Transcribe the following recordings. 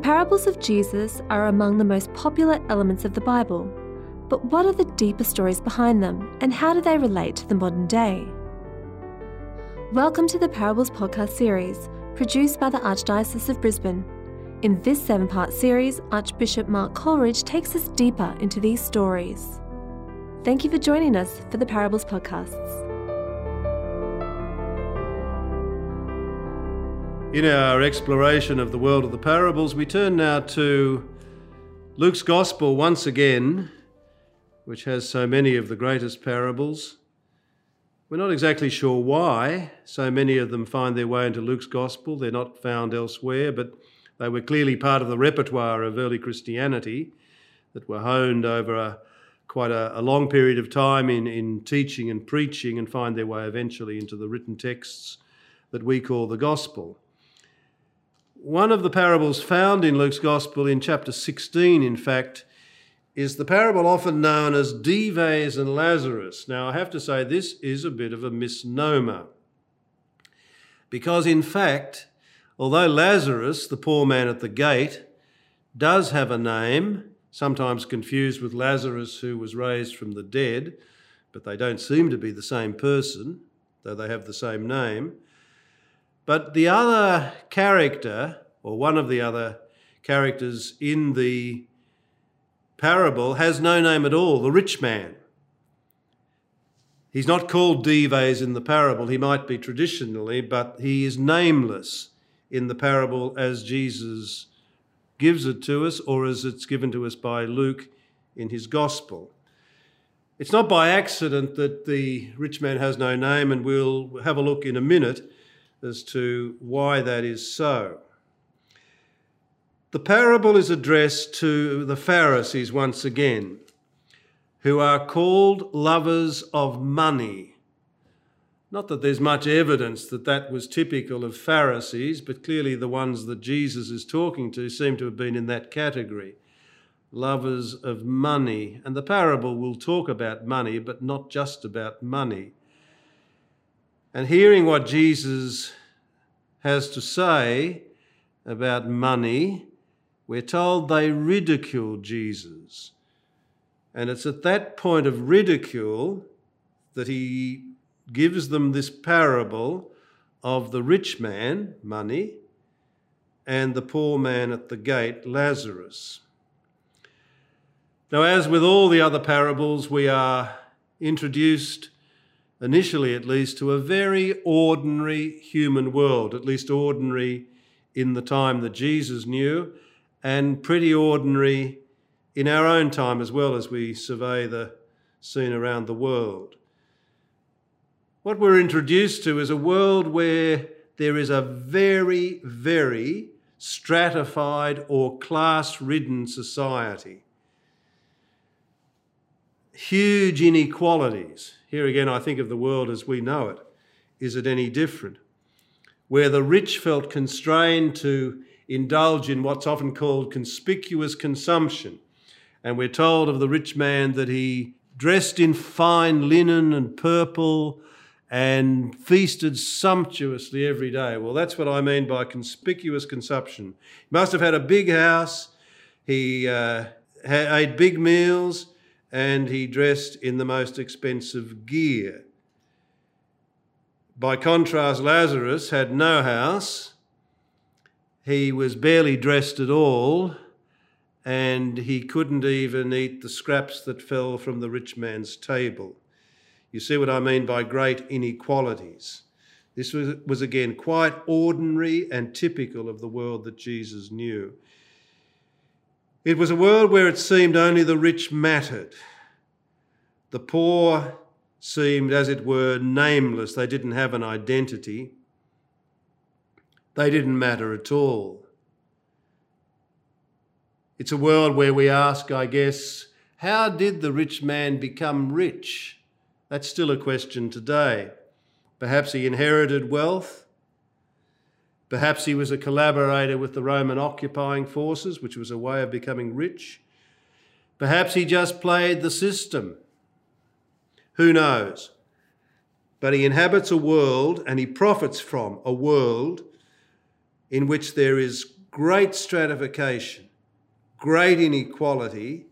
parables of Jesus are among the most popular elements of the Bible. But what are the deeper stories behind them, and how do they relate to the modern day? Welcome to the Parables podcast series, produced by the Archdiocese of Brisbane. In this seven part series, Archbishop Mark Coleridge takes us deeper into these stories. Thank you for joining us for the Parables podcasts. In our exploration of the world of the parables, we turn now to Luke's Gospel once again, which has so many of the greatest parables. We're not exactly sure why so many of them find their way into Luke's Gospel. They're not found elsewhere, but they were clearly part of the repertoire of early Christianity that were honed over a, quite a, a long period of time in, in teaching and preaching and find their way eventually into the written texts that we call the Gospel. One of the parables found in Luke's Gospel in chapter 16, in fact, is the parable often known as Dives and Lazarus. Now, I have to say, this is a bit of a misnomer. Because, in fact, although Lazarus, the poor man at the gate, does have a name, sometimes confused with Lazarus who was raised from the dead, but they don't seem to be the same person, though they have the same name. But the other character, or one of the other characters in the parable, has no name at all the rich man. He's not called Dives in the parable, he might be traditionally, but he is nameless in the parable as Jesus gives it to us or as it's given to us by Luke in his gospel. It's not by accident that the rich man has no name, and we'll have a look in a minute as to why that is so. The parable is addressed to the Pharisees once again, who are called lovers of money. Not that there's much evidence that that was typical of Pharisees, but clearly the ones that Jesus is talking to seem to have been in that category. Lovers of money. And the parable will talk about money, but not just about money. And hearing what Jesus has to say about money, we're told they ridiculed Jesus. And it's at that point of ridicule that he gives them this parable of the rich man, money, and the poor man at the gate, Lazarus. Now, as with all the other parables, we are introduced initially at least, to a very ordinary human world, at least ordinary in the time that Jesus knew, and pretty ordinary in our own time as well as we survey the scene around the world. What we're introduced to is a world where there is a very, very stratified or class ridden society. Huge inequalities here again, I think of the world as we know it. Is it any different? Where the rich felt constrained to indulge in what's often called conspicuous consumption. And we're told of the rich man that he dressed in fine linen and purple and feasted sumptuously every day. Well, that's what I mean by conspicuous consumption. He must have had a big house, he uh, ate big meals, and he dressed in the most expensive gear. By contrast, Lazarus had no house, he was barely dressed at all, and he couldn't even eat the scraps that fell from the rich man's table. You see what I mean by great inequalities. This was, was again quite ordinary and typical of the world that Jesus knew. It was a world where it seemed only the rich mattered. The poor seemed, as it were, nameless. They didn't have an identity. They didn't matter at all. It's a world where we ask, I guess, how did the rich man become rich? That's still a question today. Perhaps he inherited wealth. Perhaps he was a collaborator with the Roman occupying forces, which was a way of becoming rich. Perhaps he just played the system. Who knows? But he inhabits a world and he profits from a world in which there is great stratification, great inequality,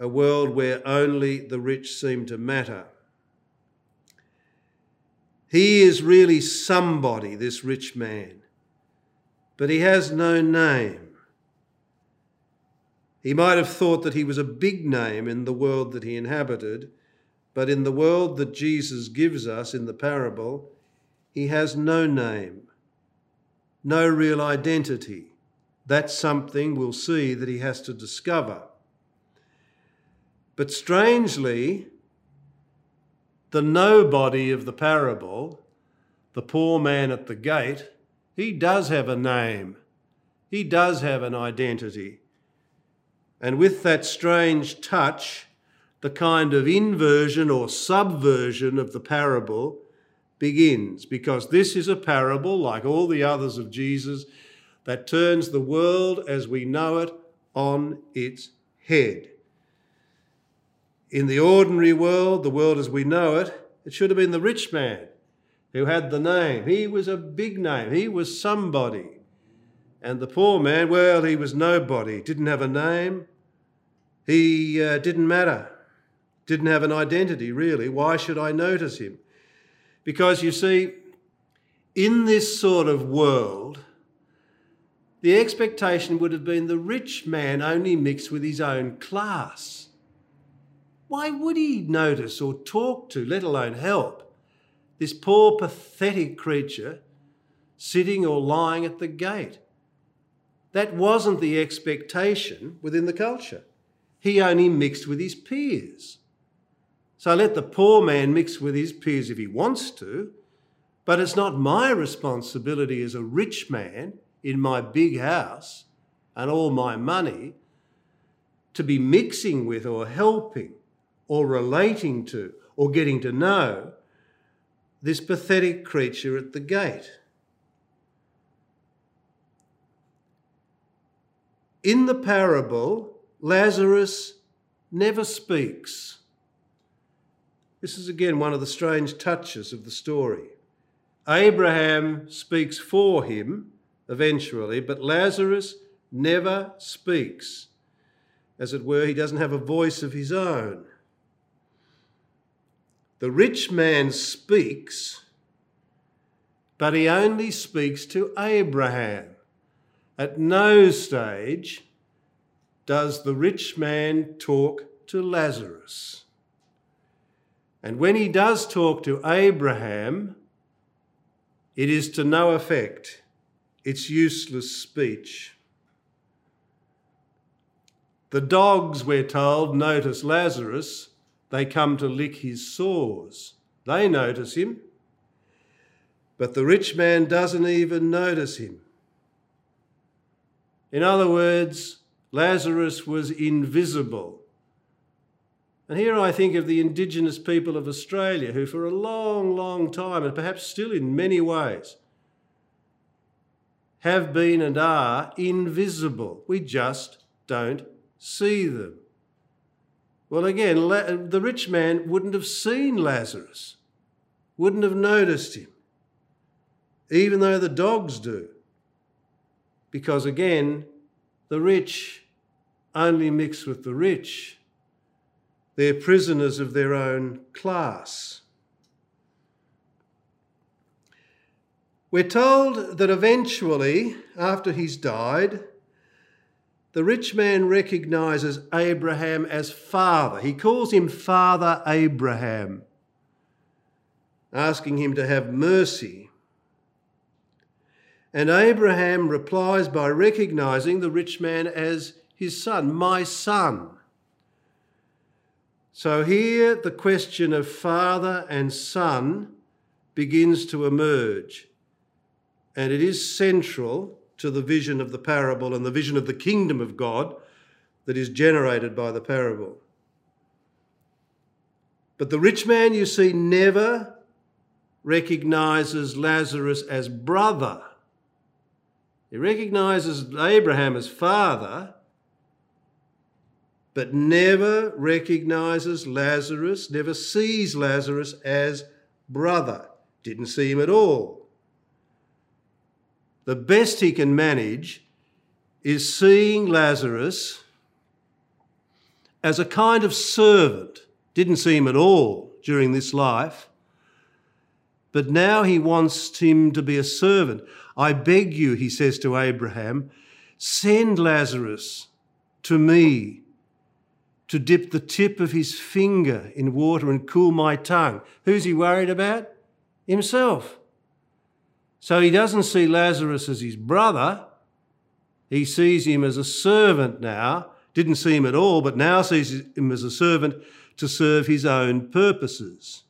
a world where only the rich seem to matter. He is really somebody, this rich man, but he has no name. He might have thought that he was a big name in the world that he inhabited, but in the world that Jesus gives us in the parable, he has no name, no real identity. That's something we'll see that he has to discover. But strangely, the nobody of the parable, the poor man at the gate, he does have a name. He does have an identity. And with that strange touch, the kind of inversion or subversion of the parable begins, because this is a parable, like all the others of Jesus, that turns the world as we know it on its head. In the ordinary world, the world as we know it, it should have been the rich man who had the name. He was a big name, he was somebody. And the poor man, well, he was nobody, didn't have a name, he uh, didn't matter, didn't have an identity really. Why should I notice him? Because you see, in this sort of world, the expectation would have been the rich man only mixed with his own class. Why would he notice or talk to, let alone help, this poor, pathetic creature sitting or lying at the gate? That wasn't the expectation within the culture. He only mixed with his peers. So let the poor man mix with his peers if he wants to, but it's not my responsibility as a rich man in my big house and all my money to be mixing with or helping or relating to or getting to know this pathetic creature at the gate. In the parable, Lazarus never speaks. This is again one of the strange touches of the story. Abraham speaks for him eventually, but Lazarus never speaks. As it were, he doesn't have a voice of his own. The rich man speaks, but he only speaks to Abraham. At no stage does the rich man talk to Lazarus. And when he does talk to Abraham, it is to no effect. It's useless speech. The dogs, we're told, notice Lazarus. They come to lick his sores. They notice him. But the rich man doesn't even notice him. In other words, Lazarus was invisible. And here I think of the indigenous people of Australia who, for a long, long time, and perhaps still in many ways, have been and are invisible. We just don't see them. Well, again, the rich man wouldn't have seen Lazarus, wouldn't have noticed him, even though the dogs do. Because again, the rich only mix with the rich. They're prisoners of their own class. We're told that eventually, after he's died, the rich man recognizes Abraham as father. He calls him Father Abraham, asking him to have mercy. And Abraham replies by recognizing the rich man as his son, my son. So here the question of father and son begins to emerge and it is central to the vision of the parable and the vision of the kingdom of God that is generated by the parable. But the rich man, you see, never recognizes Lazarus as brother. He recognizes Abraham as father, but never recognizes Lazarus, never sees Lazarus as brother. Didn't see him at all the best he can manage is seeing Lazarus as a kind of servant. Didn't see him at all during this life, but now he wants him to be a servant. I beg you, he says to Abraham, send Lazarus to me to dip the tip of his finger in water and cool my tongue. Who's he worried about? Himself. So he doesn't see Lazarus as his brother. He sees him as a servant now. Didn't see him at all, but now sees him as a servant to serve his own purposes.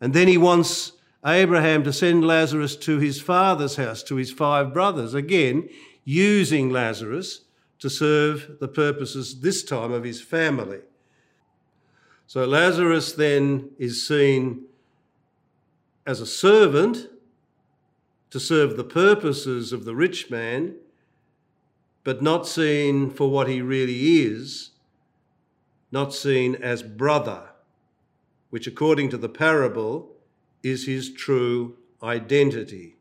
And then he wants Abraham to send Lazarus to his father's house, to his five brothers, again, using Lazarus to serve the purposes this time of his family. So Lazarus then is seen as a servant to serve the purposes of the rich man, but not seen for what he really is, not seen as brother, which according to the parable is his true identity.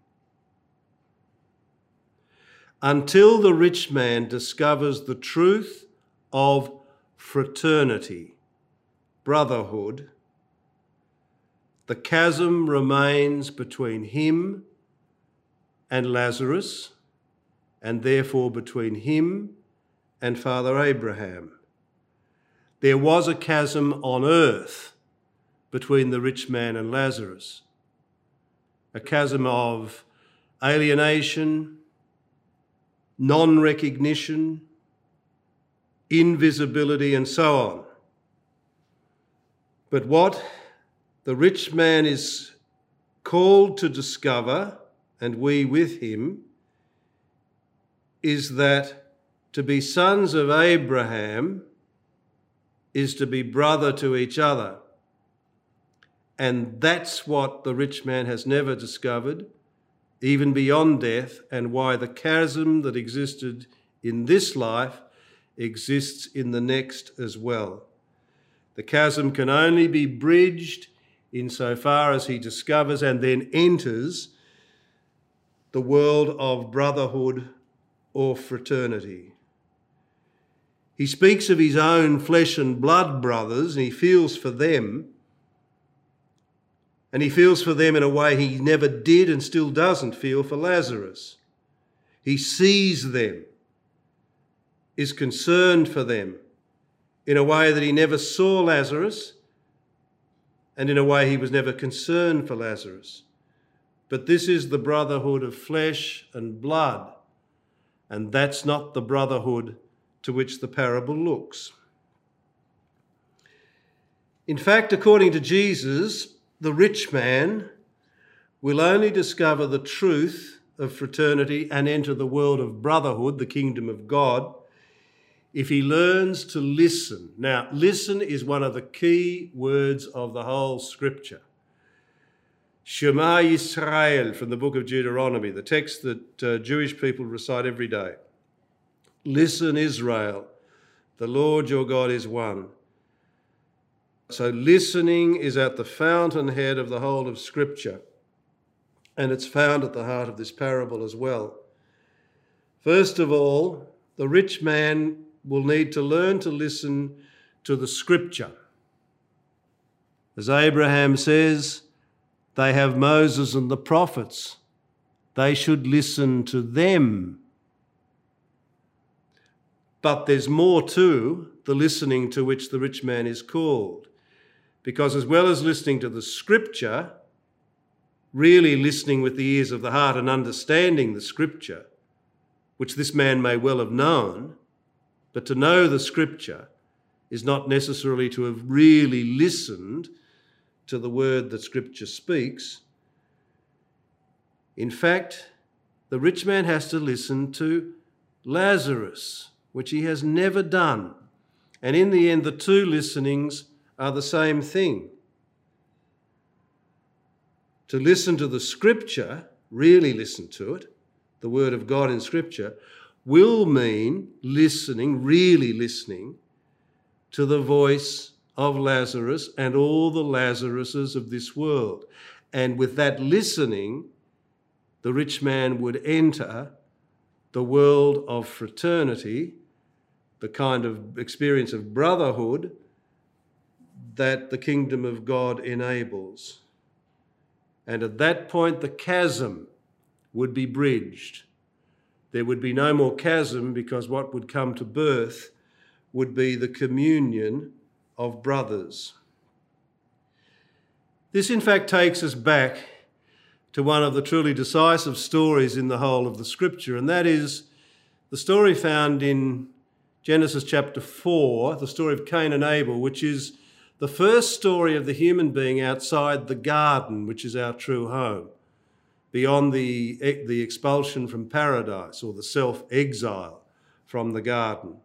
Until the rich man discovers the truth of fraternity, brotherhood, the chasm remains between him and Lazarus, and therefore between him and Father Abraham. There was a chasm on earth between the rich man and Lazarus, a chasm of alienation, non recognition, invisibility, and so on. But what the rich man is called to discover, and we with him, is that to be sons of Abraham is to be brother to each other. And that's what the rich man has never discovered, even beyond death, and why the chasm that existed in this life exists in the next as well. The chasm can only be bridged insofar as he discovers and then enters the world of brotherhood or fraternity. He speaks of his own flesh and blood brothers and he feels for them. And he feels for them in a way he never did and still doesn't feel for Lazarus. He sees them, is concerned for them in a way that he never saw Lazarus and in a way he was never concerned for Lazarus. But this is the brotherhood of flesh and blood, and that's not the brotherhood to which the parable looks. In fact, according to Jesus, the rich man will only discover the truth of fraternity and enter the world of brotherhood, the kingdom of God, if he learns to listen. Now, listen is one of the key words of the whole scripture. Shema Yisrael from the book of Deuteronomy, the text that uh, Jewish people recite every day. Listen, Israel, the Lord your God is one. So, listening is at the fountainhead of the whole of Scripture, and it's found at the heart of this parable as well. First of all, the rich man will need to learn to listen to the scripture. As Abraham says, they have Moses and the prophets. They should listen to them. But there's more to the listening to which the rich man is called. Because as well as listening to the scripture, really listening with the ears of the heart and understanding the scripture, which this man may well have known, but to know the scripture is not necessarily to have really listened to the word that scripture speaks. In fact, the rich man has to listen to Lazarus, which he has never done. And in the end, the two listenings are the same thing. To listen to the scripture, really listen to it, the word of God in scripture, will mean listening, really listening, to the voice of Lazarus and all the Lazaruses of this world. And with that listening, the rich man would enter the world of fraternity, the kind of experience of brotherhood that the kingdom of God enables. And at that point, the chasm would be bridged. There would be no more chasm because what would come to birth would be the communion of brothers. This, in fact, takes us back to one of the truly decisive stories in the whole of the scripture, and that is the story found in Genesis chapter 4, the story of Cain and Abel, which is the first story of the human being outside the garden, which is our true home, beyond the, the expulsion from paradise or the self exile from the garden.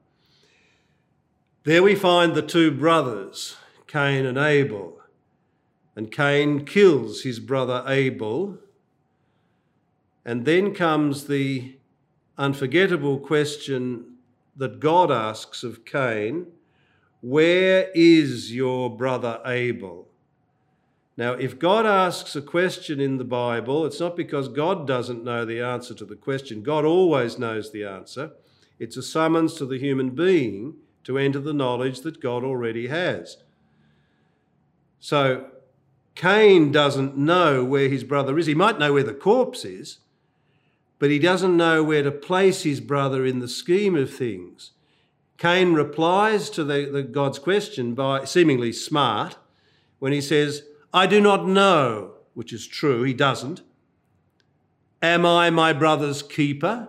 There we find the two brothers, Cain and Abel. And Cain kills his brother Abel. And then comes the unforgettable question that God asks of Cain Where is your brother Abel? Now, if God asks a question in the Bible, it's not because God doesn't know the answer to the question. God always knows the answer. It's a summons to the human being to enter the knowledge that God already has. So, Cain doesn't know where his brother is. He might know where the corpse is, but he doesn't know where to place his brother in the scheme of things. Cain replies to the, the God's question by seemingly smart when he says, I do not know, which is true, he doesn't. Am I my brother's keeper?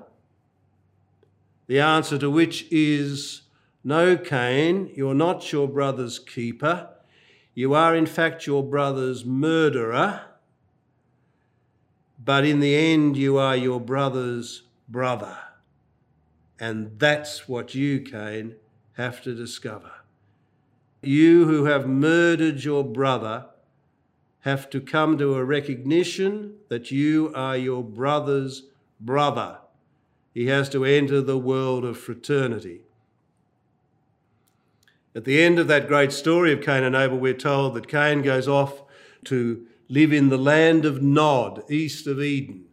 The answer to which is, No, Cain, you're not your brother's keeper. You are, in fact, your brother's murderer, but in the end, you are your brother's brother. And that's what you, Cain, have to discover. You who have murdered your brother have to come to a recognition that you are your brother's brother. He has to enter the world of fraternity. At the end of that great story of Cain and Abel, we're told that Cain goes off to live in the land of Nod, east of Eden.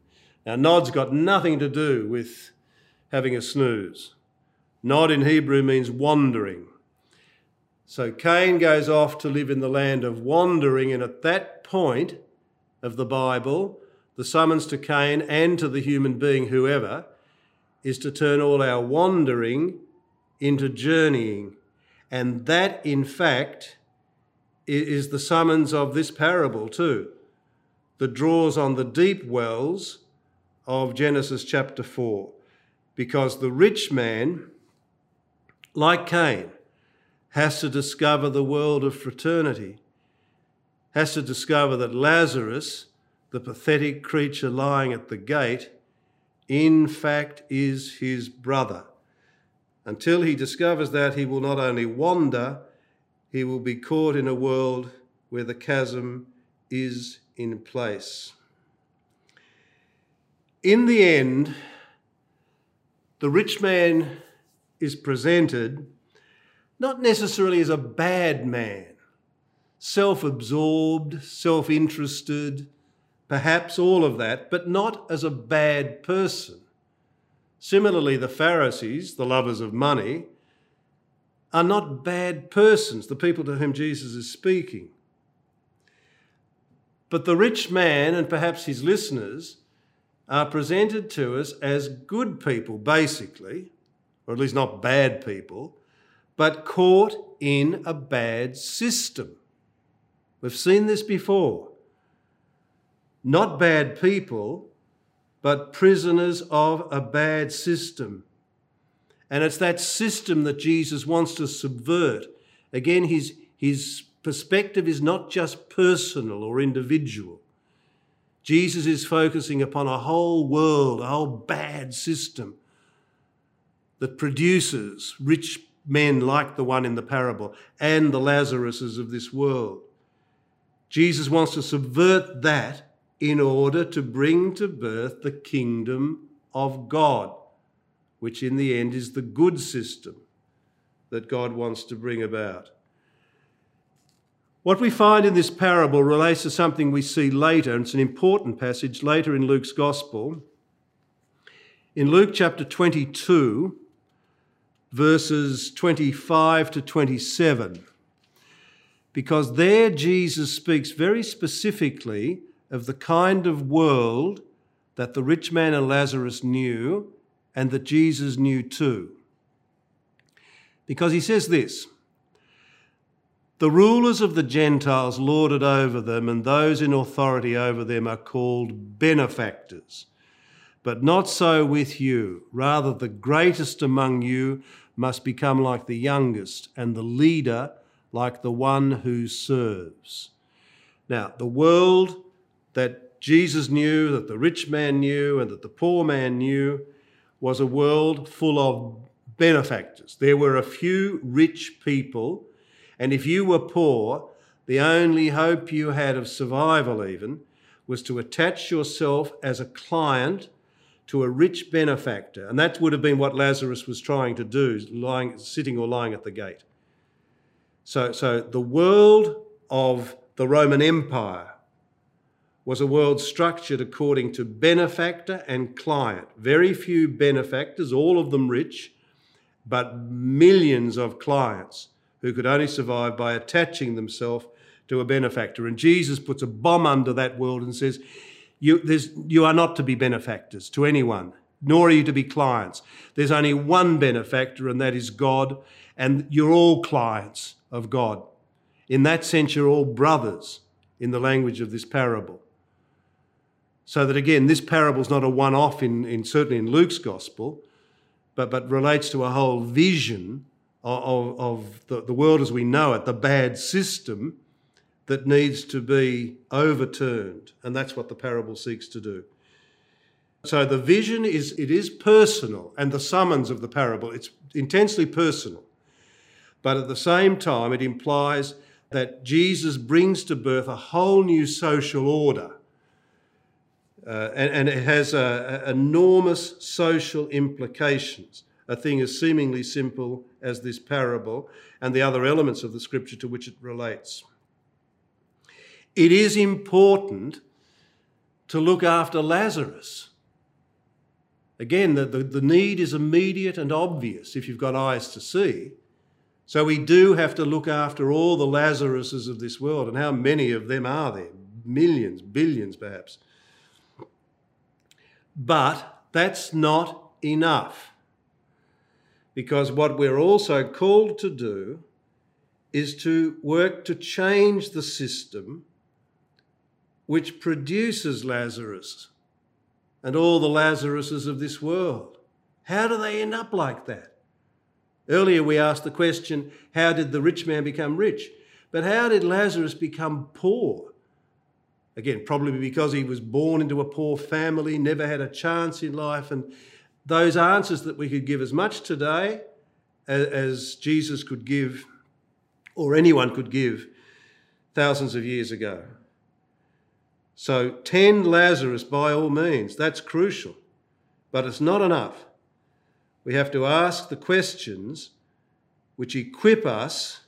Now, Nod's got nothing to do with having a snooze. Nod in Hebrew means wandering. So Cain goes off to live in the land of wandering, and at that point of the Bible, the summons to Cain and to the human being, whoever, is to turn all our wandering into journeying. And that, in fact, is the summons of this parable, too, that draws on the deep wells of Genesis chapter 4. Because the rich man, like Cain, has to discover the world of fraternity, has to discover that Lazarus, the pathetic creature lying at the gate, in fact is his brother. Until he discovers that, he will not only wander, he will be caught in a world where the chasm is in place. In the end, the rich man is presented not necessarily as a bad man, self absorbed, self interested, perhaps all of that, but not as a bad person. Similarly, the Pharisees, the lovers of money, are not bad persons, the people to whom Jesus is speaking. But the rich man and perhaps his listeners are presented to us as good people, basically, or at least not bad people, but caught in a bad system. We've seen this before. Not bad people, but prisoners of a bad system. And it's that system that Jesus wants to subvert. Again, his, his perspective is not just personal or individual. Jesus is focusing upon a whole world, a whole bad system that produces rich men like the one in the parable and the Lazaruses of this world. Jesus wants to subvert that in order to bring to birth the kingdom of God, which in the end is the good system that God wants to bring about. What we find in this parable relates to something we see later, and it's an important passage later in Luke's Gospel. in Luke chapter 22, verses 25 to 27, because there Jesus speaks very specifically of the kind of world that the rich man and Lazarus knew and that Jesus knew too. Because he says this The rulers of the Gentiles lord it over them, and those in authority over them are called benefactors. But not so with you. Rather, the greatest among you must become like the youngest, and the leader like the one who serves. Now, the world that Jesus knew, that the rich man knew, and that the poor man knew was a world full of benefactors. There were a few rich people, and if you were poor, the only hope you had of survival, even, was to attach yourself as a client to a rich benefactor. And that would have been what Lazarus was trying to do, lying, sitting or lying at the gate. So, so the world of the Roman Empire was a world structured according to benefactor and client. Very few benefactors, all of them rich, but millions of clients who could only survive by attaching themselves to a benefactor. And Jesus puts a bomb under that world and says, you, you are not to be benefactors to anyone, nor are you to be clients. There's only one benefactor, and that is God, and you're all clients of God. In that sense, you're all brothers in the language of this parable. So that again, this parable is not a one off in, in, certainly in Luke's gospel, but, but relates to a whole vision of, of, the, the world as we know it, the bad system that needs to be overturned. And that's what the parable seeks to do. So the vision is it is personal, and the summons of the parable, it's intensely personal. But at the same time, it implies that Jesus brings to birth a whole new social order uh, and, and, it has uh, enormous social implications. A thing as seemingly simple as this parable and the other elements of the scripture to which it relates. It is important to look after Lazarus. Again, the, the, the, need is immediate and obvious if you've got eyes to see. So we do have to look after all the Lazaruses of this world. And how many of them are there? Millions, billions perhaps. But that's not enough. Because what we're also called to do is to work to change the system which produces Lazarus and all the Lazaruses of this world. How do they end up like that? Earlier we asked the question, how did the rich man become rich? But how did Lazarus become poor? Again, probably because he was born into a poor family, never had a chance in life. And those answers that we could give as much today as Jesus could give, or anyone could give, thousands of years ago. So tend Lazarus by all means. That's crucial. But it's not enough. We have to ask the questions which equip us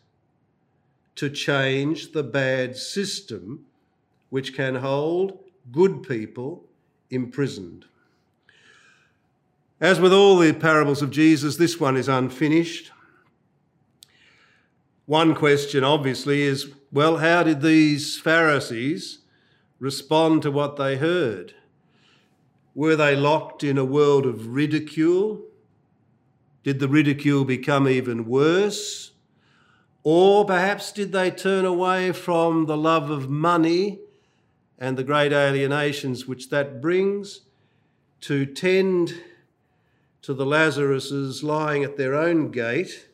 to change the bad system which can hold good people imprisoned. As with all the parables of Jesus, this one is unfinished. One question, obviously, is well, how did these Pharisees respond to what they heard? Were they locked in a world of ridicule? Did the ridicule become even worse? Or perhaps did they turn away from the love of money and the great alienations which that brings, to tend to the Lazaruses lying at their own gate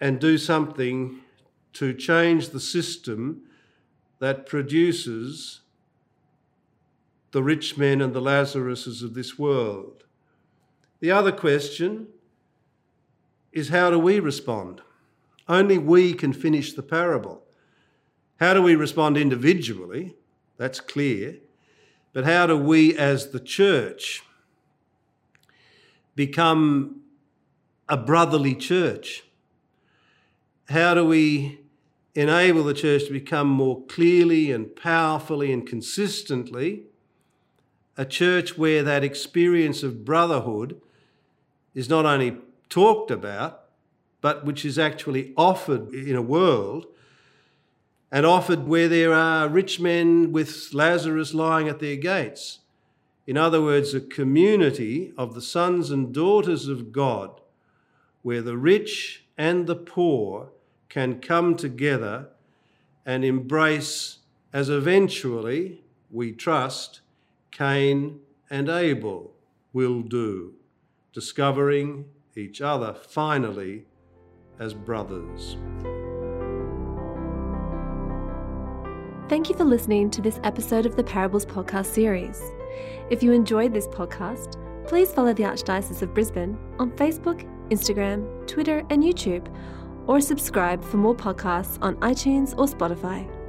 and do something to change the system that produces the rich men and the Lazaruses of this world. The other question is how do we respond? Only we can finish the parable. How do we respond individually? That's clear. But how do we as the church become a brotherly church? How do we enable the church to become more clearly and powerfully and consistently a church where that experience of brotherhood is not only talked about, but which is actually offered in a world and offered where there are rich men with Lazarus lying at their gates. In other words, a community of the sons and daughters of God where the rich and the poor can come together and embrace, as eventually, we trust, Cain and Abel will do, discovering each other finally as brothers. Thank you for listening to this episode of the Parables podcast series. If you enjoyed this podcast, please follow the Archdiocese of Brisbane on Facebook, Instagram, Twitter, and YouTube, or subscribe for more podcasts on iTunes or Spotify.